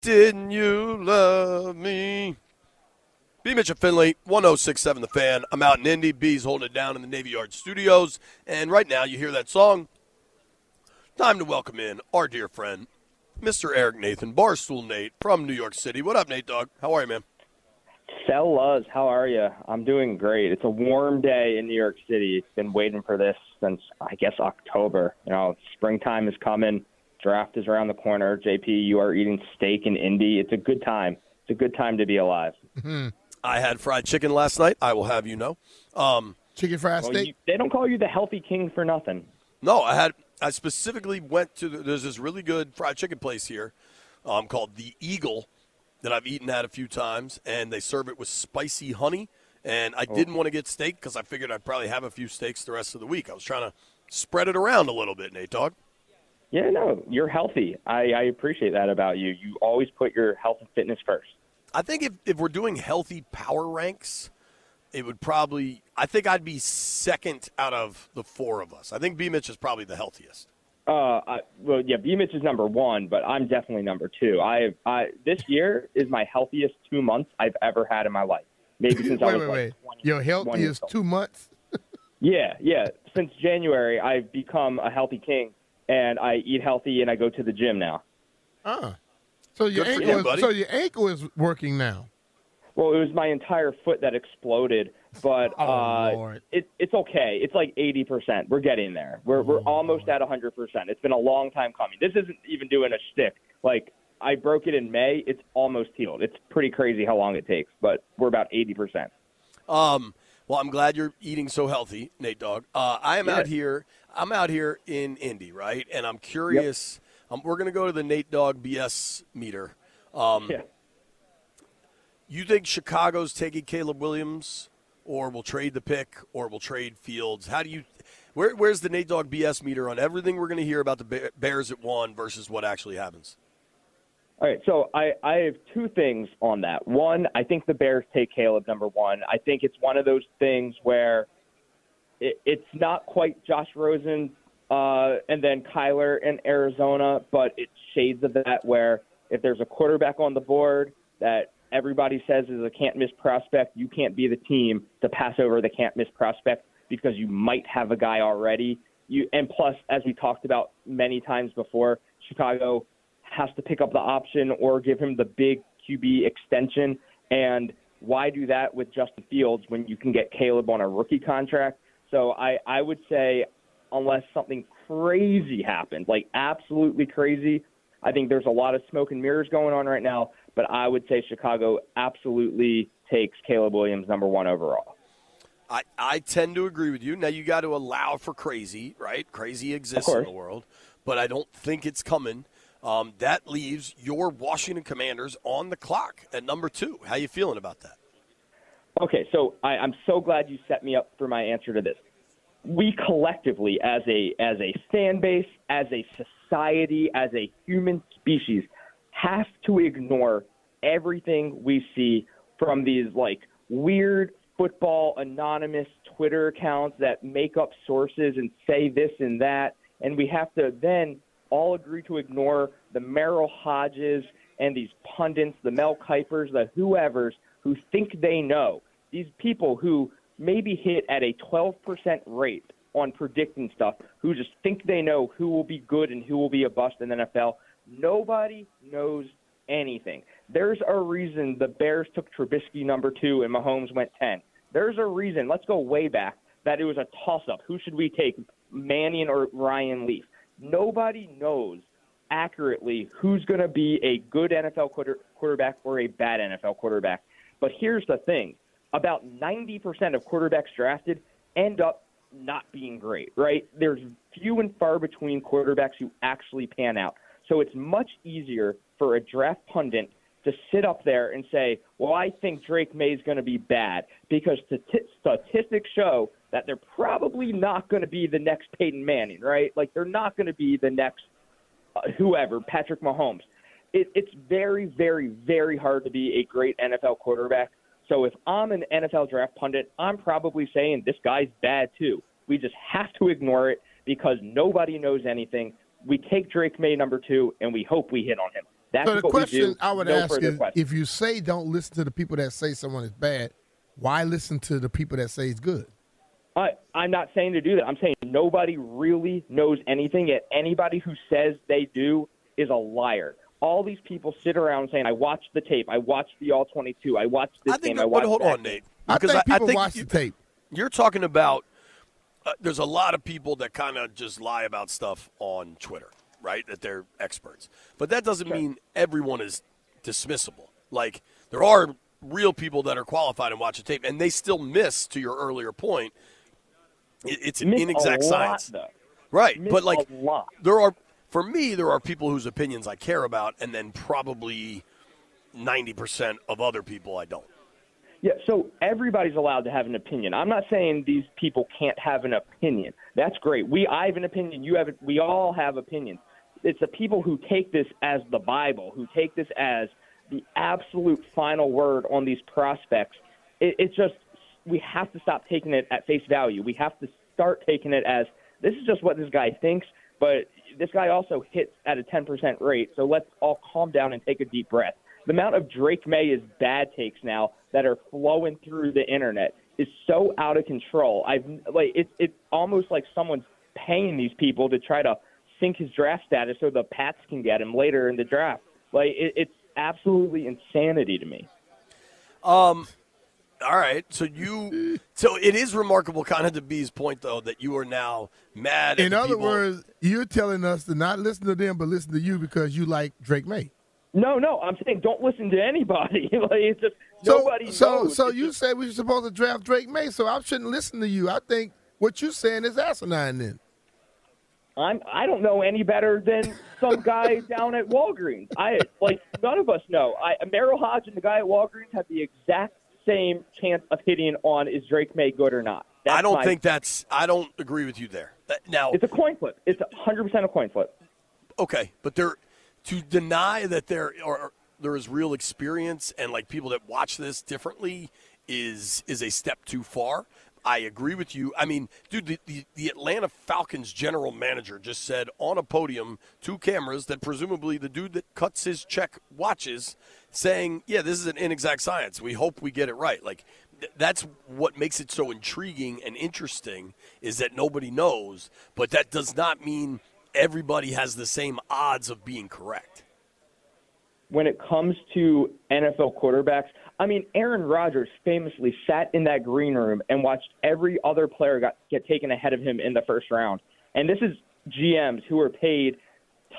Didn't you love me? B. Mitchell Finlay, 1067 The Fan. I'm out in Indy. B's holding it down in the Navy Yard studios. And right now, you hear that song. Time to welcome in our dear friend, Mr. Eric Nathan, Barstool Nate from New York City. What up, Nate Dog? How are you, man? Fellas, how are you? I'm doing great. It's a warm day in New York City. Been waiting for this since I guess October. You know, springtime is coming. Draft is around the corner. JP, you are eating steak in Indy. It's a good time. It's a good time to be alive. I had fried chicken last night. I will have you know. Um, Chicken fried Well, steak. you, they don't call you the healthy king for nothing. No, I had. I specifically went to. The, there's this really good fried chicken place here, um, called the Eagle, that I've eaten at a few times, and they serve it with spicy honey. And I didn't want to get steak because I figured I'd probably have a few steaks the rest of the week. I was trying to spread it around a little bit, Nate Dog. Yeah, no, you're healthy. I, I appreciate that about you. You always put your health and fitness first. I think if, if we're doing healthy power ranks, it would probably. I think I'd be second out of the four of us. I think B Mitch is probably the healthiest. Uh, I, well, yeah, B Mitch is number one, but I'm definitely number two. I, I this year is my healthiest two months I've ever had in my life. Maybe since I was wait, like wait. 20 Your 21 healthy years is old. two months. Yeah, yeah. Since January, I've become a healthy king, and I eat healthy, and I go to the gym now. Uh. So your Good ankle you, is, so your ankle is working now. Well, it was my entire foot that exploded, but Oh, uh, it, it's okay. It's like eighty percent. We're getting there. We're we're Oh, almost at hundred percent. It's been a long time coming. This isn't even doing a shtick. Like I broke it in May. It's almost healed. It's pretty crazy how long it takes, but we're about eighty percent. Um, well, I'm glad you're eating so healthy, Nate Dog. Uh, I am Yeah. out here. I'm out here in Indy, right? And I'm curious. Um, we're going to go to the Nate Dog BS meter. Um, Yeah. You think Chicago's taking Caleb Williams, or will trade the pick, or will trade Fields? How do you? Where, where's the Nate Dog BS meter on everything we're going to hear about the Bears at one versus what actually happens? All right, so I, I have two things on that. One, I think the Bears take Caleb number one. I think it's one of those things where it, it's not quite Josh Rosen uh, and then Kyler in Arizona, but it's shades of that where if there's a quarterback on the board that everybody says is a can't miss prospect, you can't be the team to pass over the can't miss prospect because you might have a guy already. You and plus, as we talked about many times before, Chicago has to pick up the option or give him the big QB extension. And why do that with Justin Fields when you can get Caleb on a rookie contract? So I, I would say, unless something crazy happened, like absolutely crazy, I think there's a lot of smoke and mirrors going on right now. But I would say Chicago absolutely takes Caleb Williams number one overall. I, I tend to agree with you. Now you got to allow for crazy, right? Crazy exists in the world, but I don't think it's coming. Um, that leaves your Washington Commanders on the clock at number two. How you feeling about that? Okay, so I, I'm so glad you set me up for my answer to this. We collectively, as a as a fan base, as a society, as a human species, have to ignore everything we see from these like weird football anonymous Twitter accounts that make up sources and say this and that, and we have to then all agree to ignore the Merril Hoges and these pundits, the Mel Kipers, the whoever's who think they know. These people who maybe hit at a 12% rate on predicting stuff, who just think they know who will be good and who will be a bust in the NFL. Nobody knows anything. There's a reason the Bears took Trubisky number two and Mahomes went 10. There's a reason, let's go way back, that it was a toss up. Who should we take, Manning or Ryan Leaf? Nobody knows accurately who's going to be a good NFL quarter, quarterback or a bad NFL quarterback. But here's the thing about 90% of quarterbacks drafted end up not being great, right? There's few and far between quarterbacks who actually pan out. So it's much easier for a draft pundit to sit up there and say, well, I think Drake Maye is going to be bad because statistics show that they're probably not going to be the next Peyton Manning, right? Like they're not going to be the next uh, whoever, Patrick Mahomes. It, it's very, very, very hard to be a great NFL quarterback. So if I'm an NFL draft pundit, I'm probably saying this guy's bad too. We just have to ignore it because nobody knows anything. We take Drake Maye number two, and we hope we hit on him. That's so the what question we do. I would no ask is, if you say don't listen to the people that say someone is bad, why listen to the people that say he's good? I, I'm not saying to do that. I'm saying nobody really knows anything, yet anybody who says they do is a liar. All these people sit around saying, I watched the tape, I watched the All 22, I watched this I think. game, I But watched hold that on, game." Nate. I Because think people I watch you, the tape. You're talking about. Uh, there's a lot of people that kind of just lie about stuff on Twitter, right? That they're experts, but that doesn't mean everyone is dismissible. Like there are real people that are qualified and watch the tape, and they still miss. To your earlier point, it, it's an inexact a lot, science, though. right? But like a lot. there are for me there are people whose opinions I care about, and then probably ninety percent of other people I don't. Yeah, so everybody's allowed to have an opinion. I'm not saying these people can't have an opinion. That's great. We I have an opinion, you have we all have opinions. It's the people who take this as the Bible, who take this as the absolute final word on these prospects. It, it's just we have to stop taking it at face value. We have to start taking it as this is just what this guy thinks, but this guy also hits at a 10% rate. So let's all calm down and take a deep breath. The amount of Drake Maye is bad takes now that are flowing through the internet is so out of control. I've like it's it's almost like someone's paying these people to try to sink his draft status so the Pats can get him later in the draft. Like it, it's absolutely insanity to me. Um, All right, so you, so it is remarkable, kind of to B's point though, that you are now mad. At In the other people- words, you're telling us to not listen to them, but listen to you because you like Drake Maye. No, no, I'm saying don't listen to anybody. like it's just So, nobody so, knows. so you just- said we were supposed to draft Drake Maye, so I shouldn't listen to you. I think what you're saying is asinine. Then I'm I don't know any better than some guy down at Walgreens. I like none of us know. I Merril Hoge and the guy at Walgreens have the exact same chance of hitting on is Drake Maye good or not. That's I don't my- think that's. I don't agree with you there. Now, it's a coin flip. It's hundred percent a coin flip. okay, but there to deny that there are there is real experience and like people that watch this differently is is a step too far. I agree with you. I mean, dude, the, the, the Atlanta Falcons general manager just said on a podium, two cameras, that presumably the dude that cuts his check watches, saying, "Yeah, this is an inexact science. We hope we get it right." Like th- that's what makes it so intriguing and interesting is that nobody knows, but that does not mean everybody has the same odds of being correct. when it comes to NFL quarterbacks, I mean, Aaron Rodgers famously sat in that green room and watched every other player got, get taken ahead of him in the first round. And this is GMs who are paid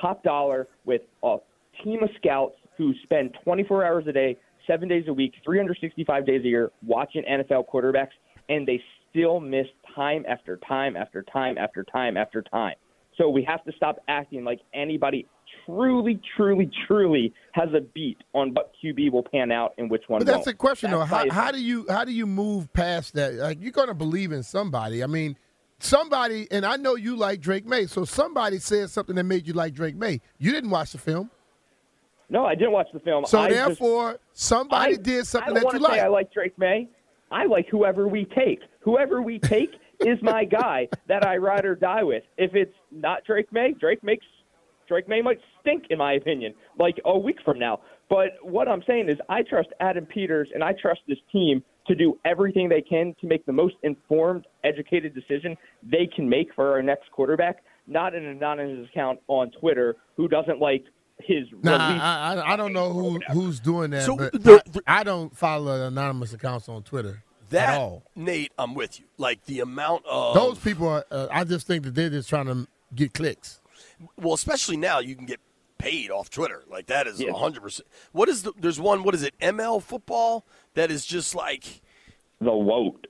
top dollar with a team of scouts who spend 24 hours a day, seven days a week, 365 days a year watching NFL quarterbacks, and they still miss time after time after time after time after time. So we have to stop acting like anybody truly, truly, truly has a beat on what QB will pan out and which one But that's won't. the question, though. How, how do you how do you move past that? Like you're going to believe in somebody. I mean, somebody, and I know you like Drake Maye, so somebody said something that made you like Drake Maye. You didn't watch the film, No, I didn't watch the film. so I just- therefore somebody I- did something I that you like. I like Drake Maye. I like whoever we take. Whoever we take is my guy that I ride or die with. If it's not Drake Maye, Drake makes Drake Maye might stink in my opinion, like a week from now. But what I'm saying is I trust Adam Peters and I trust this team to do everything they can to make the most informed, educated decision they can make for our next quarterback, not an anonymous account on Twitter who doesn't like his Nah. I, I, I don't know who who's doing that, So but the- the- I, I don't follow anonymous accounts on Twitter That at all. Nate, I'm with you. Like the amount of Those people, are, uh, I just think that they're just trying to get clicks. Well, especially now you can get paid off Twitter. Like that is Yeah. 100. percent What is the? There's one. What is it? ML football that is just like the woat.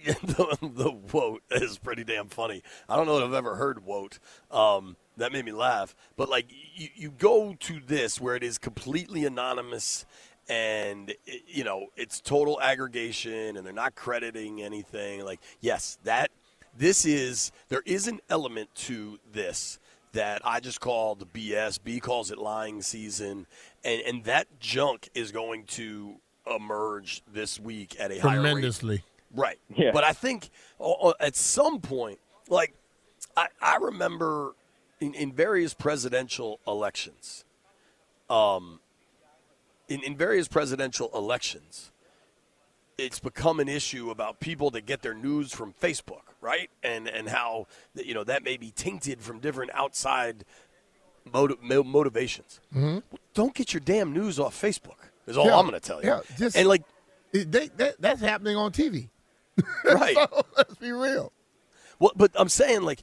the, the woat is pretty damn funny. I don't know if I've ever heard woat. Um, that made me laugh. But like you, you go to this where it is completely anonymous and you know it's total aggregation and they're not crediting anything. Like yes, that this is there is an element to this that I just call the BS. B calls it lying season, and and that junk is going to emerge this week at a higher rate. Tremendously. Right. Yeah. But I think uh, uh, at some point, like, I, I remember in, in various presidential elections, um, in, in various presidential elections, it's become an issue about people that get their news from Facebook, right? And and how you know that may be tainted from different outside motiv- mo- motivations. Mm-hmm. Don't get your damn news off Facebook. Is all Yeah. I'm going to tell you. Yeah, just- and like, they, that, that's happening on TV. right. So let's be real. Well, but I'm saying like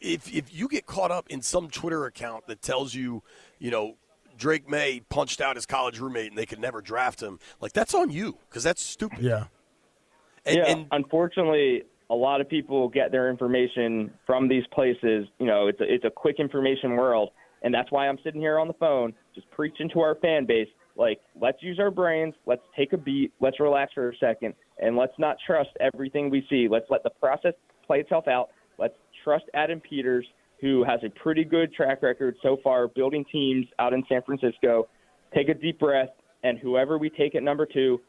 if if you get caught up in some Twitter account that tells you, you know, Drake Maye punched out his college roommate and they could never draft him, like that's on you because that's stupid. Yeah. And, yeah, and unfortunately, a lot of people get their information from these places. You know, it's a, it's a quick information world, and that's why I'm sitting here on the phone just preaching to our fan base. Like, let's use our brains. Let's take a beat. Let's relax for a second, and let's not trust everything we see. Let's let the process play itself out. Let's trust Adam Peters, who has a pretty good track record so far building teams out in San Francisco. Take a deep breath, and whoever we take at number two,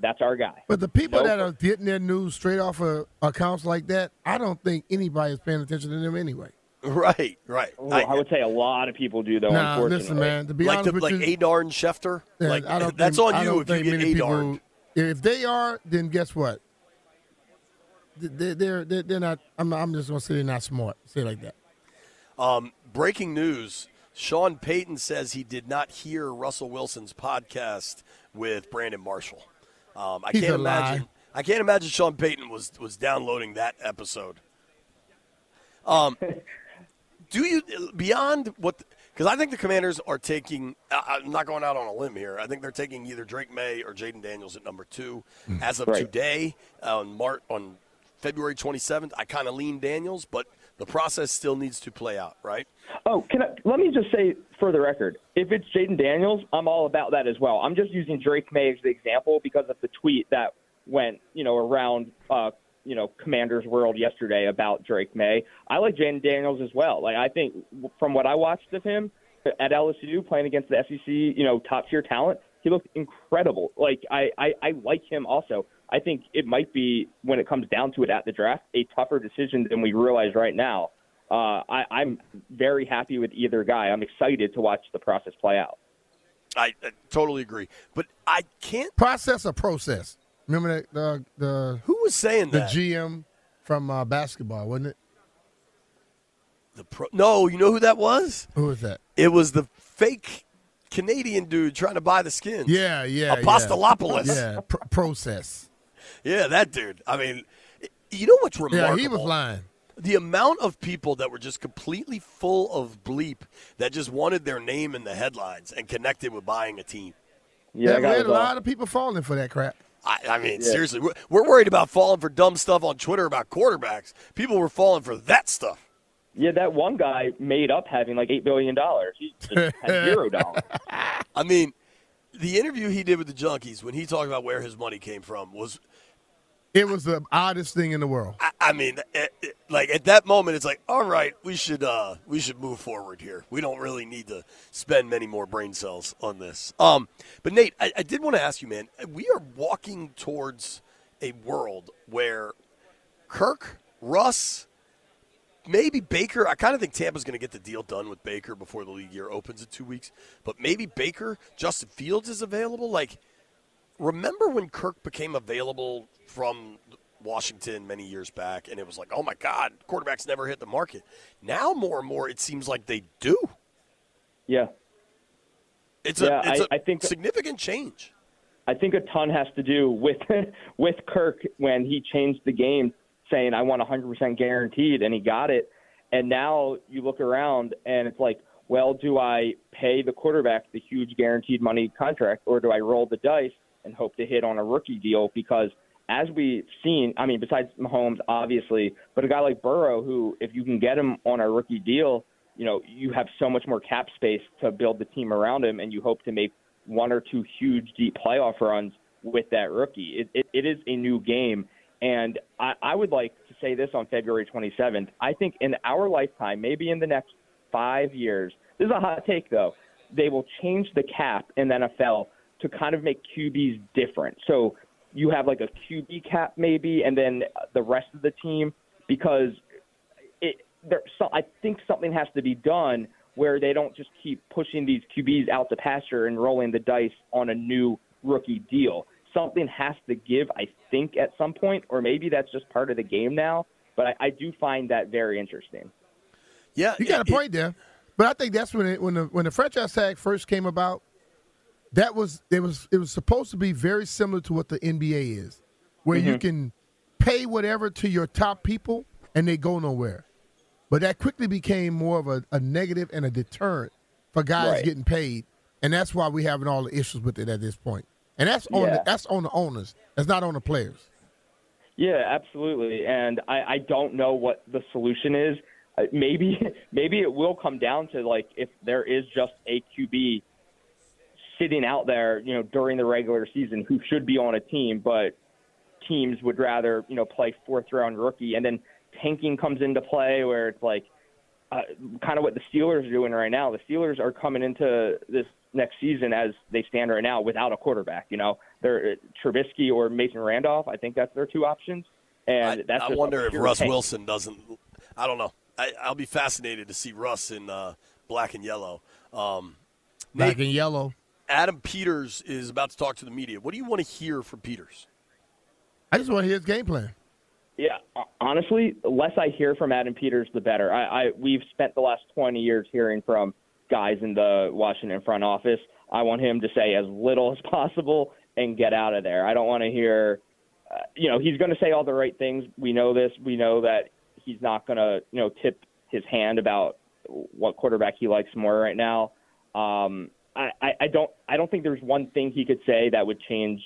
that's our guy. But the people Nope. that are getting their news straight off of accounts like that, I don't think anybody is paying attention to them anyway. right, right. Well, I, would say a lot of people do, though. Nah, unfortunately, listen, man. To be like honest the, with like you, Adar and Schefter. yeah, like I don't that's think, on I you don't if you think get many Adar. If they are, then guess what? They're they're they're, they're not. I'm, I'm just gonna say they're not smart. Say it like that. Um, breaking news: Sean Payton says he did not hear Russell Wilson's podcast with Brandon Marshall. Um, I He's can't a lie. imagine. I can't imagine Sean Payton was was downloading that episode. Um, do you beyond what? Because I think the Commanders are taking. I- I'm not going out on a limb here. I think they're taking either Drake Maye or Jayden Daniels at number two. Hmm. As of Right. today, on Mart on February 27th, I kind of lean Daniels, but the process still needs to play out. Right? Oh, can I, let me just say for the record, if it's Jayden Daniels, I'm all about that as well. I'm just using Drake Maye as the example because of the tweet that went, you know, around, uh, you know, Commander's World yesterday about Drake Maye. I like Jayden Daniels as well. Like I think from what I watched of him at LSU playing against the SEC, you know, top tier talent, he looked incredible. Like I, I, I like him also. I think it might be when it comes down to it at the draft a tougher decision than we realize right now. Uh, I, I'm very happy with either guy. I'm excited to watch the process play out. I, I totally agree, but I can't. Process or process? Remember that the the Who was saying that the that? GM from uh, basketball, wasn't it? the pro- no, you know who that was? Who was that? It was the fake Canadian dude trying to buy the skins. Yeah, yeah, yeah. Apostolopoulos. Yeah, pr- process. Yeah, that dude. I mean, you know what's remarkable? Yeah, remarkable? he was lying. The amount of people that were just completely full of bleep that just wanted their name in the headlines and connected with buying a team. Yeah, Yeah, we had a lot of people falling for that crap. I, I mean, Yeah. seriously, we're, we're worried about falling for dumb stuff on Twitter about quarterbacks. People were falling for that stuff. Yeah, that one guy made up having like eight billion dollars. He just had zero dollars. I mean, the interview he did with the Junkies when he talked about where his money came from was It was the oddest thing in the world. I, I mean, it, it- like at that moment, it's like, all right, we should uh, we should move forward here. We don't really need to spend many more brain cells on this. Um, but Nate, I, I did want to ask you, man. We are walking towards a world where Kirk, Russ, maybe Baker. I kind of think Tampa's going to get the deal done with Baker before the league year opens in two weeks. But maybe Baker, Justin Fields is available. Like, remember when Kirk became available from Washington many years back, and it was like, oh my God, quarterbacks never hit the market. Now, more and more, it seems like they do. Yeah. It's Yeah, a, it's I- a I think- significant change. I think a ton has to do with with Kirk when he changed the game, saying I want 100% guaranteed, and he got it. And now you look around, and it's like, well, do I pay the quarterback the huge guaranteed money contract, or do I roll the dice and hope to hit on a rookie deal? Because as we've seen, I mean, besides Mahomes, obviously, but a guy like Burrow, who if you can get him on a rookie deal, you know, you have so much more cap space to build the team around him, and you hope to make one or two huge deep playoff runs with that rookie. It, it, it is a new game. And I, I would like to say this on February 27th. I think in our lifetime, maybe in the next five years, this is a hot take though, they will change the cap in the NFL to kind of make QBs different. So you have like a QB cap maybe, and then the rest of the team because it there so I think something has to be done where they don't just keep pushing these QBs out to pasture and rolling the dice on a new rookie deal. Something has to give, I think, at some point, or maybe that's just part of the game now. But I, I do find that very interesting. Yeah, You got it- a point there, but I think that's when it, when the when the franchise tag first came about. That was it was it was supposed to be very similar to what the NBA is, where you can pay whatever to your top people and they go nowhere. But that quickly became more of a, a negative and a deterrent for guys Right. getting paid, and that's why we're having all the issues with it at this point. And that's on Yeah. the, that's on the owners. That's not on the players. Yeah, absolutely. And I, I don't know what the solution is. Uh, Maybe maybe it will come down to like if there is just a QB sitting out there, you know, during the regular season who should be on a team, but teams would rather, you know, play fourth round rookie and then tanking comes into play where it's like uh, kind of what the Steelers are doing right now. The Steelers are coming into this next season as they stand right now without a quarterback. You know, they're uh, Trubisky or Mason Rudolph. I think that's their two options. And I, that's I wonder if Russ tank. Wilson doesn't. I don't know. I, I'll be fascinated to see Russ in uh, black and yellow. Um, Black Nate, and yellow. Adam Peters is about to talk to the media. What do you want to hear from Peters? I just want to hear his game plan. Yeah, honestly, the less I hear from Adam Peters, the better. I, I we've spent the last 20 years hearing from guys in the Washington front office. I want him to say as little as possible and get out of there. I don't want to hear, uh, you know, he's going to say all the right things. We know this. We know that he's not going to, you know, tip his hand about what quarterback he likes more right now. Um, I, I, don't I don't think there's one thing he could say that would change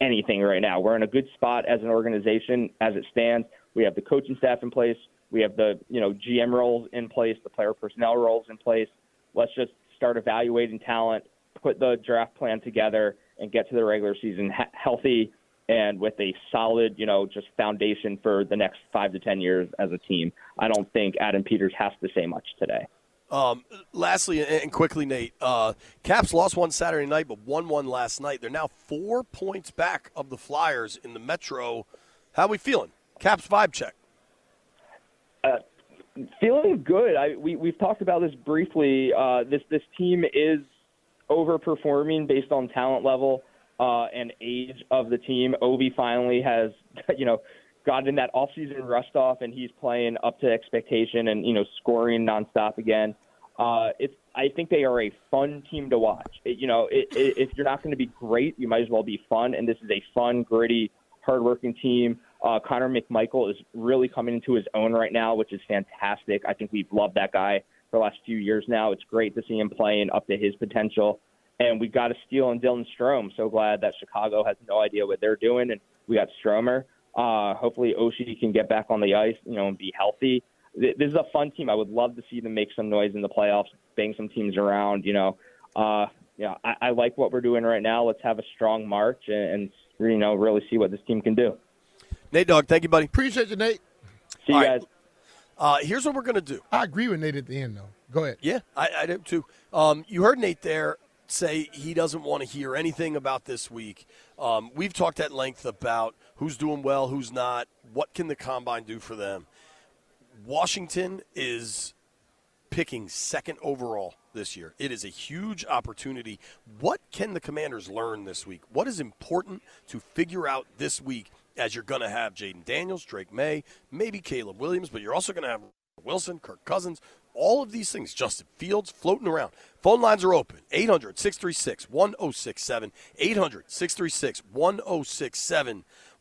anything right now. We're in a good spot as an organization as it stands. We have the coaching staff in place. We have the you know GM roles in place, the player personnel roles in place. Let's just start evaluating talent, put the draft plan together, and get to the regular season he- healthy and with a solid you know just foundation for the next five to ten years as a team. I don't think Adam Peters has to say much today. Um, lastly, and quickly, Nate, uh, Caps lost one Saturday night, but won one last night. They're now four points back of the Flyers in the Metro. How we feeling? Caps vibe check. feeling good. I we we've talked about this briefly. Uh, this this team is overperforming based on talent level uh, and age of the team. Ovi finally has you know gotten that offseason rust off, and he's playing up to expectation and you know scoring nonstop again. Uh, it's I think they are a fun team to watch. It, you know, it, it, if you're not going to be great, you might as well be fun. And this is a fun, gritty, hardworking team. Uh, Connor McMichael is really coming into his own right now, which is fantastic. I think we've loved that guy for the last few years now. It's great to see him playing up to his potential. And we got a steal in Dylan Strome. So glad that Chicago has no idea what they're doing, and we got Stromer. Uh, hopefully, Oshie can get back on the ice, you know, and be healthy. Th- This is a fun team. I would love to see them make some noise in the playoffs, bang some teams around. You know, uh, yeah, I, I like what we're doing right now. Let's have a strong March and, and you know really see what this team can do. Nate Dog, thank you, buddy. Appreciate you, Nate. See you All right. guys. Uh, here's what we're going to do. I agree with Nate at the end, though. Go ahead. Yeah, I, I do too. Um, you heard Nate there say he doesn't want to hear anything about this week. Um, we've talked at length about who's doing well, who's not, what can the combine do for them. Washington is picking second overall this year. It is a huge opportunity. What can the Commanders learn this week? What is important to figure out this week as you're going to have Jayden Daniels, Drake Maye, maybe Caleb Williams, but you're also going to have Wilson, Kirk Cousins, all of these things. Justin Fields floating around. Phone lines are open 800 636 1067. 800 636 1067.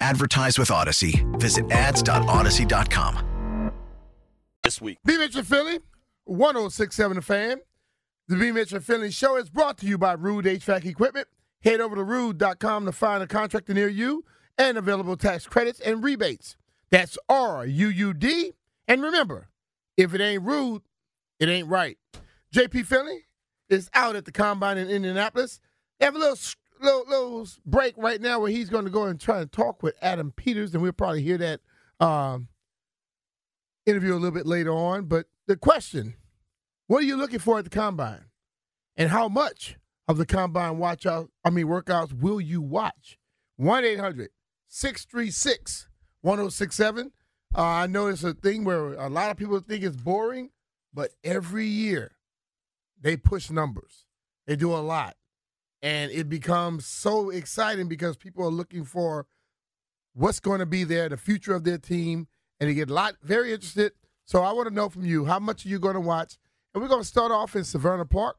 Advertise with Audacy. Visit ads.audacy.com. This week. B. Mitchell Finlay, 1067 The Fan. The B. Mitchell Finlay Show is brought to you by Ruud HVAC Equipment. Head over to ruud.com to find a contractor near you and available tax credits and rebates. That's R U U D. And remember, if it ain't Ruud, it ain't right. JP Finlay is out at the combine in Indianapolis. They have a little, little, little break right now where he's going to go and try to talk with Adam Peters, and we'll probably hear that um, interview a little bit later on. But the question what are you looking for at the combine? And how much of the combine watch out, I mean workouts will you watch? 1 800 636 1067. Uh, I know it's a thing where a lot of people think it's boring, but every year they push numbers. They do a lot. And it becomes so exciting because people are looking for what's going to be there, the future of their team, and they get a lot very interested. So I want to know from you how much are you going to watch? And we're going to start off in Savannah Park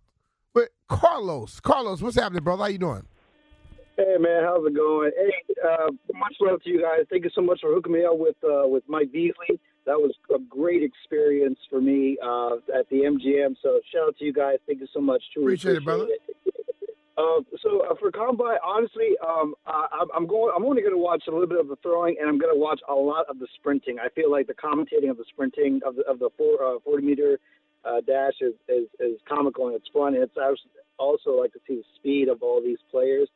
with Carlos. Carlos, what's happening, brother? How you doing? Hey man, how's it going? Hey, uh, much love to you guys. Thank you so much for hooking me up with uh, with Mike Beasley. That was a great experience for me uh, at the MGM. So shout out to you guys. Thank you so much. Truly Appreciate it, brother. Uh, so uh, for combine, honestly, um, I, I'm going. I'm only going to watch a little bit of the throwing, and I'm going to watch a lot of the sprinting. I feel like the commentating of the sprinting of the of the four, uh, 40 meter uh, dash is, is is comical and it's fun. And it's I also like to see the speed of all these players.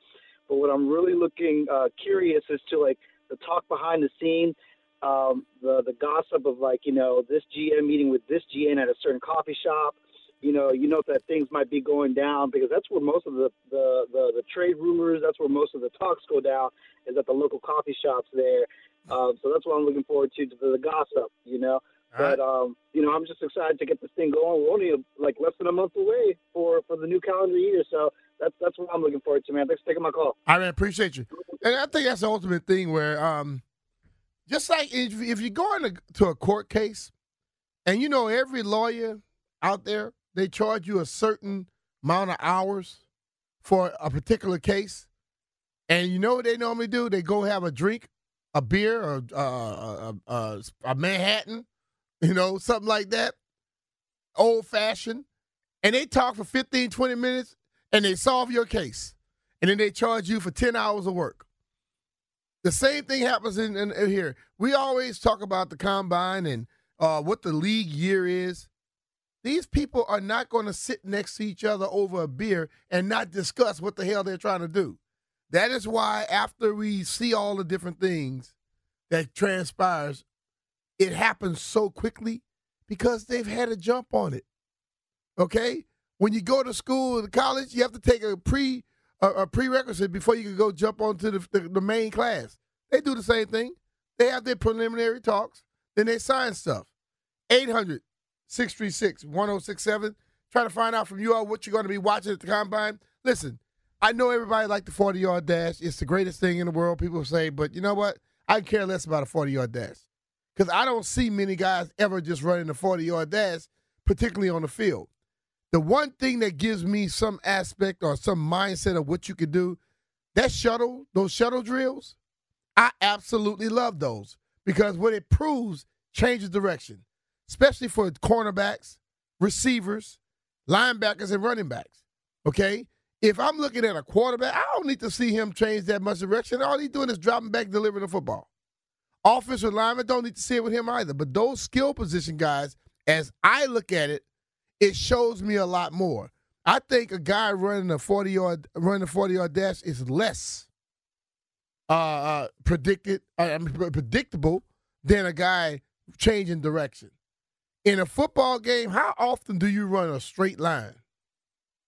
But what I'm really looking uh, curious is to like the talk behind the scene, um, the the gossip of like you know this GM meeting with this GM at a certain coffee shop. You know, you know that things might be going down because that's where most of the the, the, the trade rumors, that's where most of the talks go down, is at the local coffee shops there. Um, so that's what I'm looking forward to, to the gossip. You know, but um, you know, I'm just excited to get this thing going. We're only like less than a month away for for the new calendar year, so that's that's what I'm looking forward to, man. Thanks for taking my call. I appreciate you, and I think that's the ultimate thing where, um, just like if, if you're going to, to a court case, and you know every lawyer out there, they charge you a certain amount of hours for a particular case, and you know what they normally do? They go have a drink, a beer, or uh, a, a, a Manhattan, you know, something like that, old fashioned, and they talk for 15, 20 minutes and they solve your case. And then they charge you for 10 hours of work. The same thing happens in, in, in here. We always talk about the combine and uh, what the league year is. These people are not going to sit next to each other over a beer and not discuss what the hell they're trying to do. That is why after we see all the different things that transpires, it happens so quickly because they've had a jump on it. Okay? When you go to school or college, you have to take a pre a, a prerequisite before you can go jump onto the, the, the main class. They do the same thing. They have their preliminary talks, then they sign stuff. 800 636 1067. Try to find out from you all what you're going to be watching at the combine. Listen, I know everybody like the 40 yard dash. It's the greatest thing in the world, people say, but you know what? I care less about a 40 yard dash because I don't see many guys ever just running the 40 yard dash, particularly on the field. The one thing that gives me some aspect or some mindset of what you could do, that shuttle, those shuttle drills, I absolutely love those because what it proves changes direction, especially for cornerbacks, receivers, linebackers and running backs. Okay? If I'm looking at a quarterback, I don't need to see him change that much direction. All he's doing is dropping back, delivering the football. Offensive linemen don't need to see it with him either. But those skill position guys, as I look at it, it shows me a lot more. I think a guy running a 40 yard running a 40 yard dash is less uh, uh predicted uh, predictable than a guy changing direction. In a football game, how often do you run a straight line?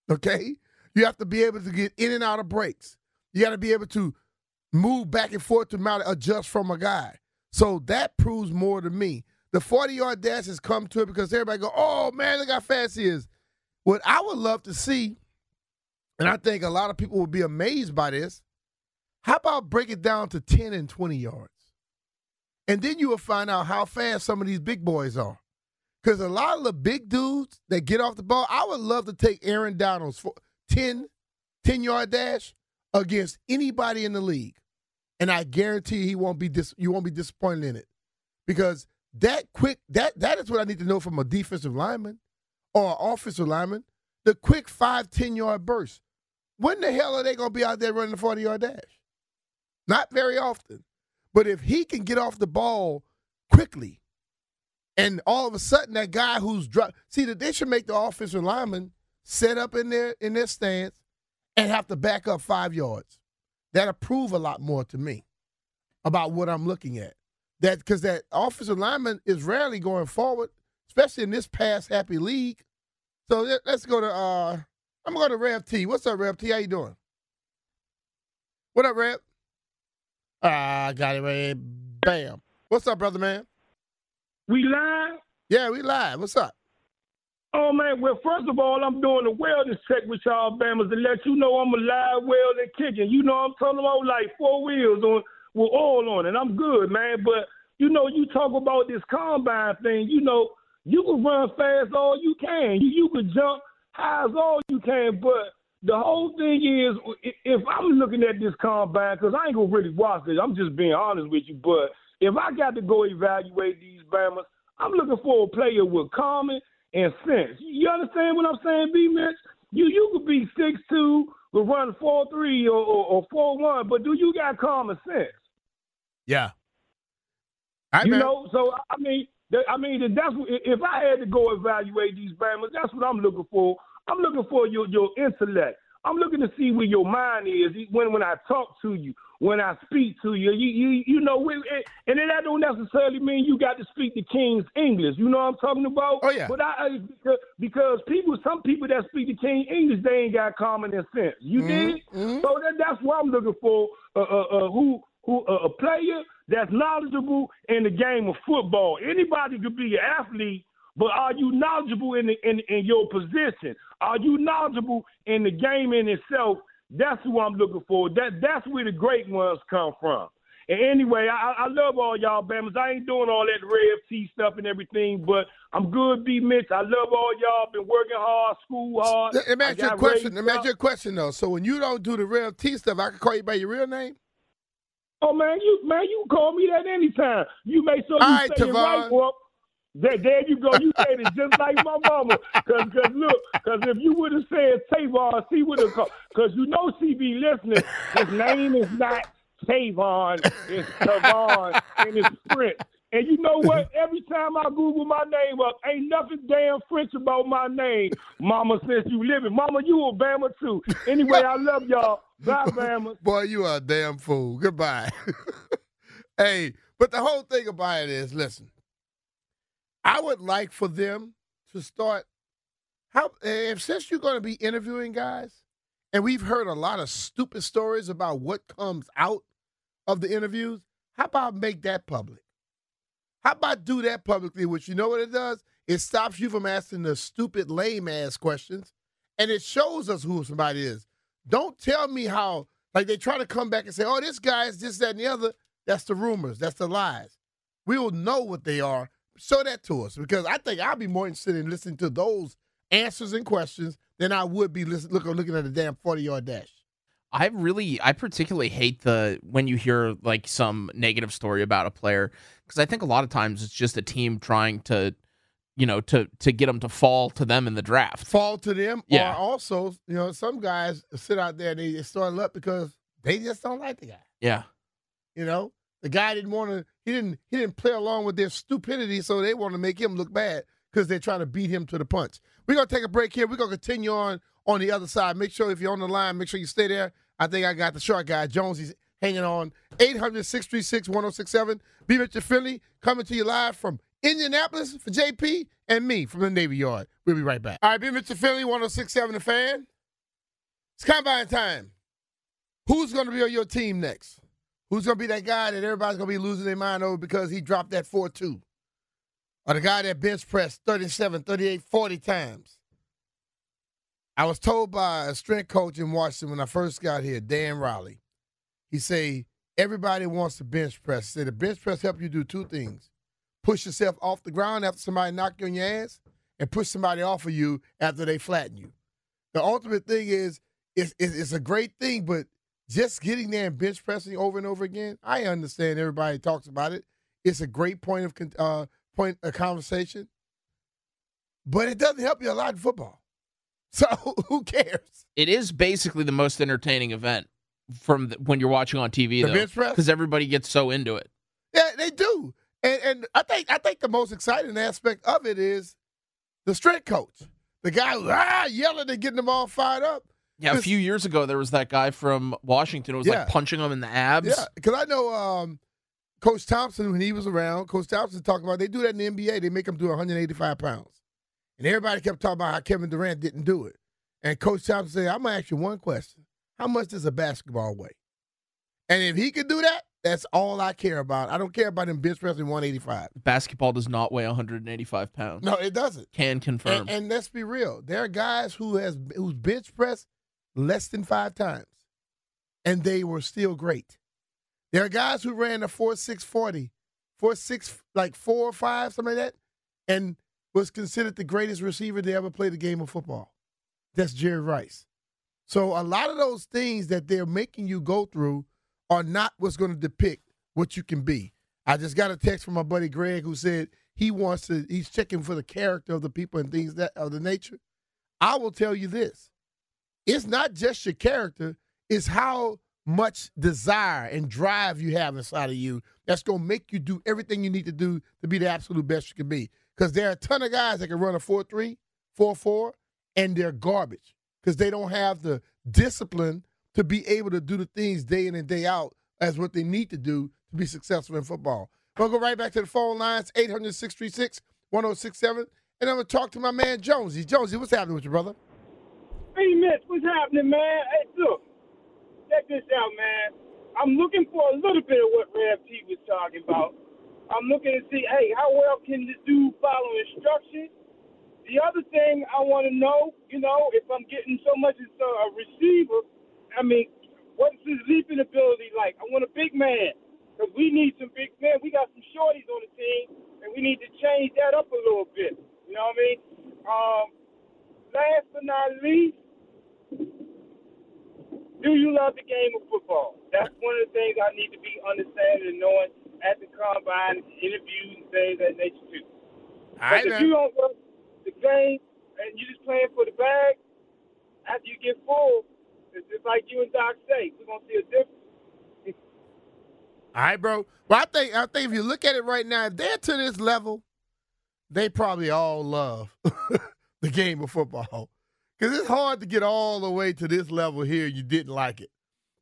Okay? You have to be able to get in and out of breaks. You got to be able to move back and forth to mount adjust from a guy. So that proves more to me. The 40 yard dash has come to it because everybody go, oh man, look how fast he is. What I would love to see, and I think a lot of people would be amazed by this, how about break it down to 10 and 20 yards? And then you will find out how fast some of these big boys are. Because a lot of the big dudes that get off the ball, I would love to take Aaron Donald's 10, 10 yard dash against anybody in the league. And I guarantee he won't be dis- you won't be disappointed in it. Because that quick that that is what I need to know from a defensive lineman or an offensive lineman. The quick five, 10 yard burst. When the hell are they gonna be out there running the 40 yard dash? Not very often. But if he can get off the ball quickly, and all of a sudden that guy who's dropped, see that they should make the offensive lineman set up in their in their stance and have to back up five yards. That'll prove a lot more to me about what I'm looking at. That because that offensive lineman is rarely going forward, especially in this pass happy league. So let, us go to uh I'm gonna go to Rev T. What's up, Rev T? How you doing? What up, Rev? Ah, got it right. Bam. What's up, brother man? We live? Yeah, we live. What's up? Oh man, well first of all, I'm doing a wellness check with y'all Bammers to let you know I'm alive, well and kicking. You know I'm talking about like four wheels on with oil on it. I'm good, man. But you know, you talk about this combine thing, you know, you can run fast all you can. You you can jump high as all you can, but the whole thing is, if I'm looking at this combine, because I ain't gonna really watch it, I'm just being honest with you. But if I got to go evaluate these Bammers, I'm looking for a player with common and sense. You understand what I'm saying, B Mitch? You you could be six two, could run four three or, or, four one, but do you got common sense? Yeah. I you know, so I mean, I mean, that's if I had to go evaluate these Bammers, that's what I'm looking for. I'm looking for your your intellect. I'm looking to see where your mind is when when I talk to you, when I speak to you. You you you know, and that don't necessarily mean you got to speak the King's English. You know what I'm talking about? Oh yeah. But I because, because people, some people that speak the King English, they ain't got common sense. You mm-hmm. did. Mm-hmm. So that, that's what I'm looking for. Uh, uh, uh, who who uh, a player that's knowledgeable in the game of football. Anybody could be an athlete but are you knowledgeable in, the, in in your position? Are you knowledgeable in the game in itself? That's who I'm looking for. That that's where the great ones come from. And anyway, I, I love all y'all Bammers. I ain't doing all that Rev T stuff and everything, but I'm good, B Mitch. I love all y'all. Been working hard, school hard. Let me ask you a question. Let me ask you a question though. So when you don't do the Rev T stuff, I can call you by your real name. Oh man, you man, you can call me that anytime. You make sure you all right, say Tavon. it right, bro. There, there you go. You said it just like my mama. Cause, cause look, cause if you would have said Tavon, she would have called. Cause you know she be listening. His name is not Tavon. It's Tavon, and it's Prince. And you know what? Every time I Google my name up, ain't nothing damn French about my name. Mama says you living. Mama, you a Bama too. Anyway, I love y'all. Bye, Bama. Boy, you are a damn fool. Goodbye. hey, but the whole thing about it is, listen, I would like for them to start. How if since you're going to be interviewing guys, and we've heard a lot of stupid stories about what comes out of the interviews, how about make that public? How about do that publicly? Which you know what it does? It stops you from asking the stupid, lame ass questions, and it shows us who somebody is. Don't tell me how like they try to come back and say, "Oh, this guy is this, that, and the other." That's the rumors. That's the lies. We will know what they are show that to us because I think I'll be more interested in listening to those answers and questions than I would be listen, looking looking at a damn forty yard dash. I really, I particularly hate the when you hear like some negative story about a player because I think a lot of times it's just a team trying to you know, to to get them to fall to them in the draft. Fall to them, Yeah. or also, you know, some guys sit out there and they start up because they just don't like the guy. Yeah. You know, the guy didn't want to. He didn't. He didn't play along with their stupidity, so they want to make him look bad because they're trying to beat him to the punch. We're gonna take a break here. We're gonna continue on on the other side. Make sure if you're on the line, make sure you stay there. I think I got the short guy Jones. He's hanging on 800-636-1067. Be Richard Finlay coming to you live from Indianapolis for JP and me from the Navy Yard. We'll be right back. All right, be Richard Finlay 1067 the fan. It's combine time. Who's going to be on your team next? Who's going to be that guy that everybody's going to be losing their mind over because he dropped that 4 2? Or the guy that bench pressed 37, 38, 40 times? I was told by a strength coach in Washington when I first got here, Dan Riley. He say everybody wants to bench press. He said the bench press help you do two things: push yourself off the ground after somebody knock you on your ass, and push somebody off of you after they flatten you. The ultimate thing is it's, it's a great thing, but just getting there and bench pressing over and over again, I understand everybody talks about it. It's a great point of uh, point of conversation, but it doesn't help you a lot in football. So who cares? It is basically the most entertaining event from the, when you're watching on TV, The though, bench press? because everybody gets so into it. Yeah, they do. And and I think I think the most exciting aspect of it is the strength coach. The guy who, ah, yelling and getting them all fired up. Yeah, a few years ago there was that guy from Washington who was Yeah. like punching him in the abs. Yeah, because I know um, Coach Thompson when he was around. Coach Thompson talked about they do that in the NBA. They make them do 185 pounds, and everybody kept talking about how Kevin Durant didn't do it. And Coach Thompson said, "I'm gonna ask you one question: How much does a basketball weigh? And if he could do that, that's all I care about. I don't care about him bench pressing 185. Basketball does not weigh 185 pounds. No, it doesn't. Can confirm. And, and let's be real. There are guys who has who's bench pressed less than five times, and they were still great. There are guys who ran a four six forty, four six like four or five something like that, and was considered the greatest receiver to ever play the game of football. That's Jerry Rice. So a lot of those things that they're making you go through are not what's going to depict what you can be. I just got a text from my buddy Greg who said he wants to. He's checking for the character of the people and things that of the nature. I will tell you this: it's not just your character; it's how much desire and drive you have inside of you that's going to make you do everything you need to do to be the absolute best you can be. Because there are a ton of guys that can run a 4-3, 4-4, and they're garbage because they don't have the discipline to be able to do the things day in and day out as what they need to do to be successful in football. We'll go right back to the phone lines, 800 636 1067. And I'm going to talk to my man Jonesy. Jonesy, what's happening with you, brother? Hey, Mitch, what's happening, man? Hey, look, check this out, man. I'm looking for a little bit of what Rev T was talking about. I'm looking to see, hey, how well can this dude follow instructions? The other thing I want to know, you know, if I'm getting so much as a receiver, I mean, what's his leaping ability like? I want a big man because we need some big men. We got some shorties on the team, and we need to change that up a little bit. You know what I mean? Um, last but not least, do you love the game of football? That's one of the things I need to be understanding and knowing at the combine, interviews, and things of that nature too. Right, But if you don't love the game and you're just playing for the bag, after you get full, it's just like you and Doc say, we're gonna see a difference. All right, bro. Well, I think I think if you look at it right now, if they're to this level, they probably all love the game of football. Because it's hard to get all the way to this level here. You didn't like it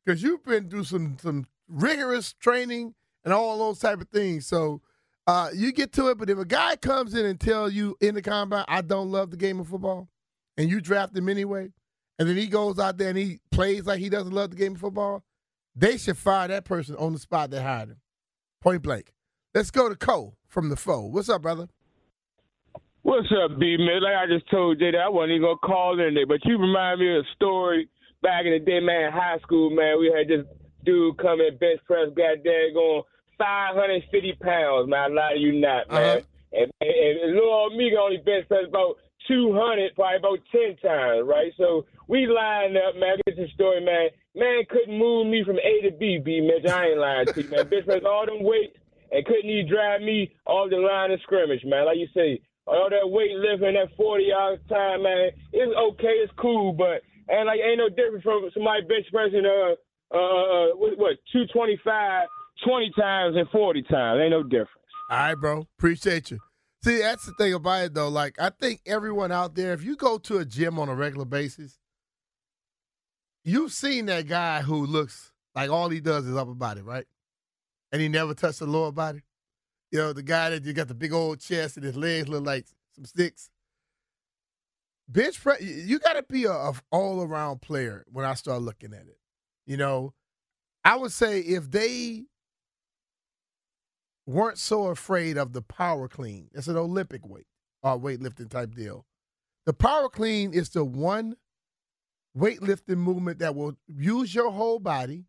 because you've been through some some rigorous training and all those type of things. So uh, you get to it. But if a guy comes in and tell you in the combine, I don't love the game of football, and you draft him anyway, and then he goes out there and he plays like he doesn't love the game of football, they should fire that person on the spot they hired him. Point blank. Let's go to Cole from the foe. What's up, brother? What's up, B man? Like I just told Jay that I wasn't even gonna call in there, but you remind me of a story back in the day, man. High school, man. We had this dude come in bench press, goddamn, going 550 pounds, man. I lie to you not, uh-huh. man. And, and, and little old me only bench press about 200, probably about 10 times, right? So we lined up, man. Get the story, man. Man couldn't move me from A to B, B, Mitch. I ain't lying to you, man. Bench press all them weights and couldn't even drive me off the line of scrimmage, man. Like you say, all that weightlifting, that 40 hours time, man, it's okay, it's cool, but and like ain't no difference from somebody bench pressing uh uh, uh what, what 225 20 times and 40 times. Ain't no difference. All right, bro. Appreciate you. See, that's the thing about it though. Like I think everyone out there, if you go to a gym on a regular basis, you've seen that guy who looks like all he does is upper body, right? And he never touched the lower body. You know, the guy that you got the big old chest and his legs look like some sticks. Bench press, you got to be a, a all around player when I start looking at it. You know, I would say if they weren't so afraid of the power clean, it's an Olympic weight or uh, weightlifting type deal. The power clean is the one weightlifting movement that will use your whole body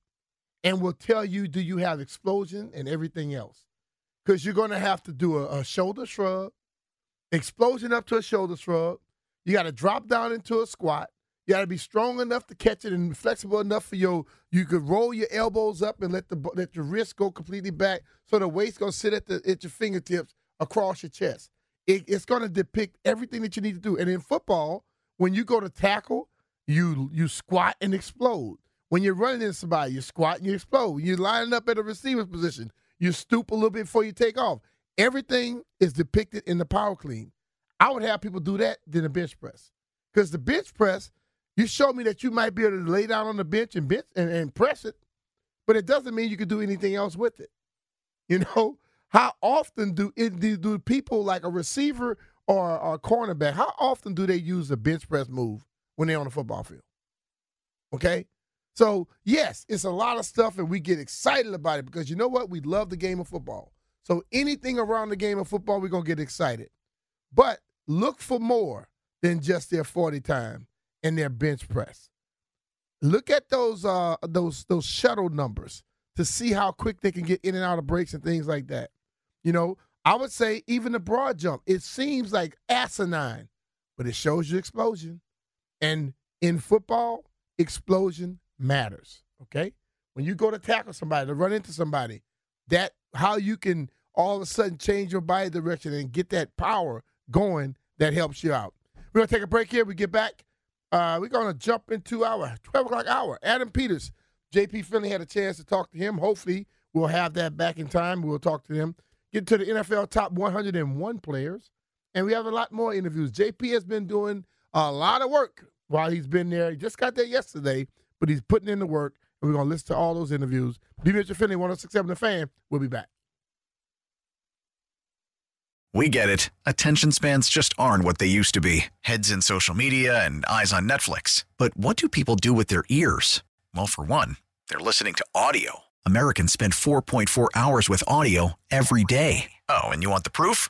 and will tell you do you have explosion and everything else. Because you're going to have to do a, a, shoulder shrug, explosion up to a shoulder shrug. You got to drop down into a squat. You got to be strong enough to catch it and flexible enough for your. You could roll your elbows up and let the let your wrist go completely back, so the weight's gonna sit at the at your fingertips across your chest. It, it's gonna depict everything that you need to do. And in football, when you go to tackle, you you squat and explode. When you're running into somebody, you squat and you explode. You're lining up at a receiver's position. You stoop a little bit before you take off. Everything is depicted in the power clean. I would have people do that than a bench press. Because the bench press, you show me that you might be able to lay down on the bench and bench and, and press it, but it doesn't mean you can do anything else with it. You know, how often do it, do, people like a receiver or, or a cornerback, how often do they use a bench press move when they're on the football field? Okay? So, yes, it's a lot of stuff, and we get excited about it because you know what? We love the game of football. So, anything around the game of football, we're going to get excited. But look for more than just their 40 time and their bench press. Look at those uh, those those shuttle numbers to see how quick they can get in and out of breaks and things like that. You know, I would say even the broad jump, it seems like asinine, but it shows you explosion. And in football, explosion matters. Okay, when you go to tackle somebody, to run into somebody, that how you can all of a sudden change your body direction and get that power going that helps you out. We're gonna take a break here. We get back. Uh, we're gonna jump into our 12 o'clock hour. Adam Peters, JP Finlay had a chance to talk to him. Hopefully, we'll have that back in time. We'll talk to them. Get to the NFL top 101 players, and we have a lot more interviews. JP has been doing a lot of work while he's been there. He just got there yesterday but he's putting in the work, and we're going to listen to all those interviews. B. Mitchell Finlay, 1067 The Fan. We'll be back. We get it. Attention spans just aren't what they used to be heads in social media and eyes on Netflix. But what do people do with their ears? Well, for one, they're listening to audio. Americans spend 4.4 hours with audio every day. Oh, and you want the proof?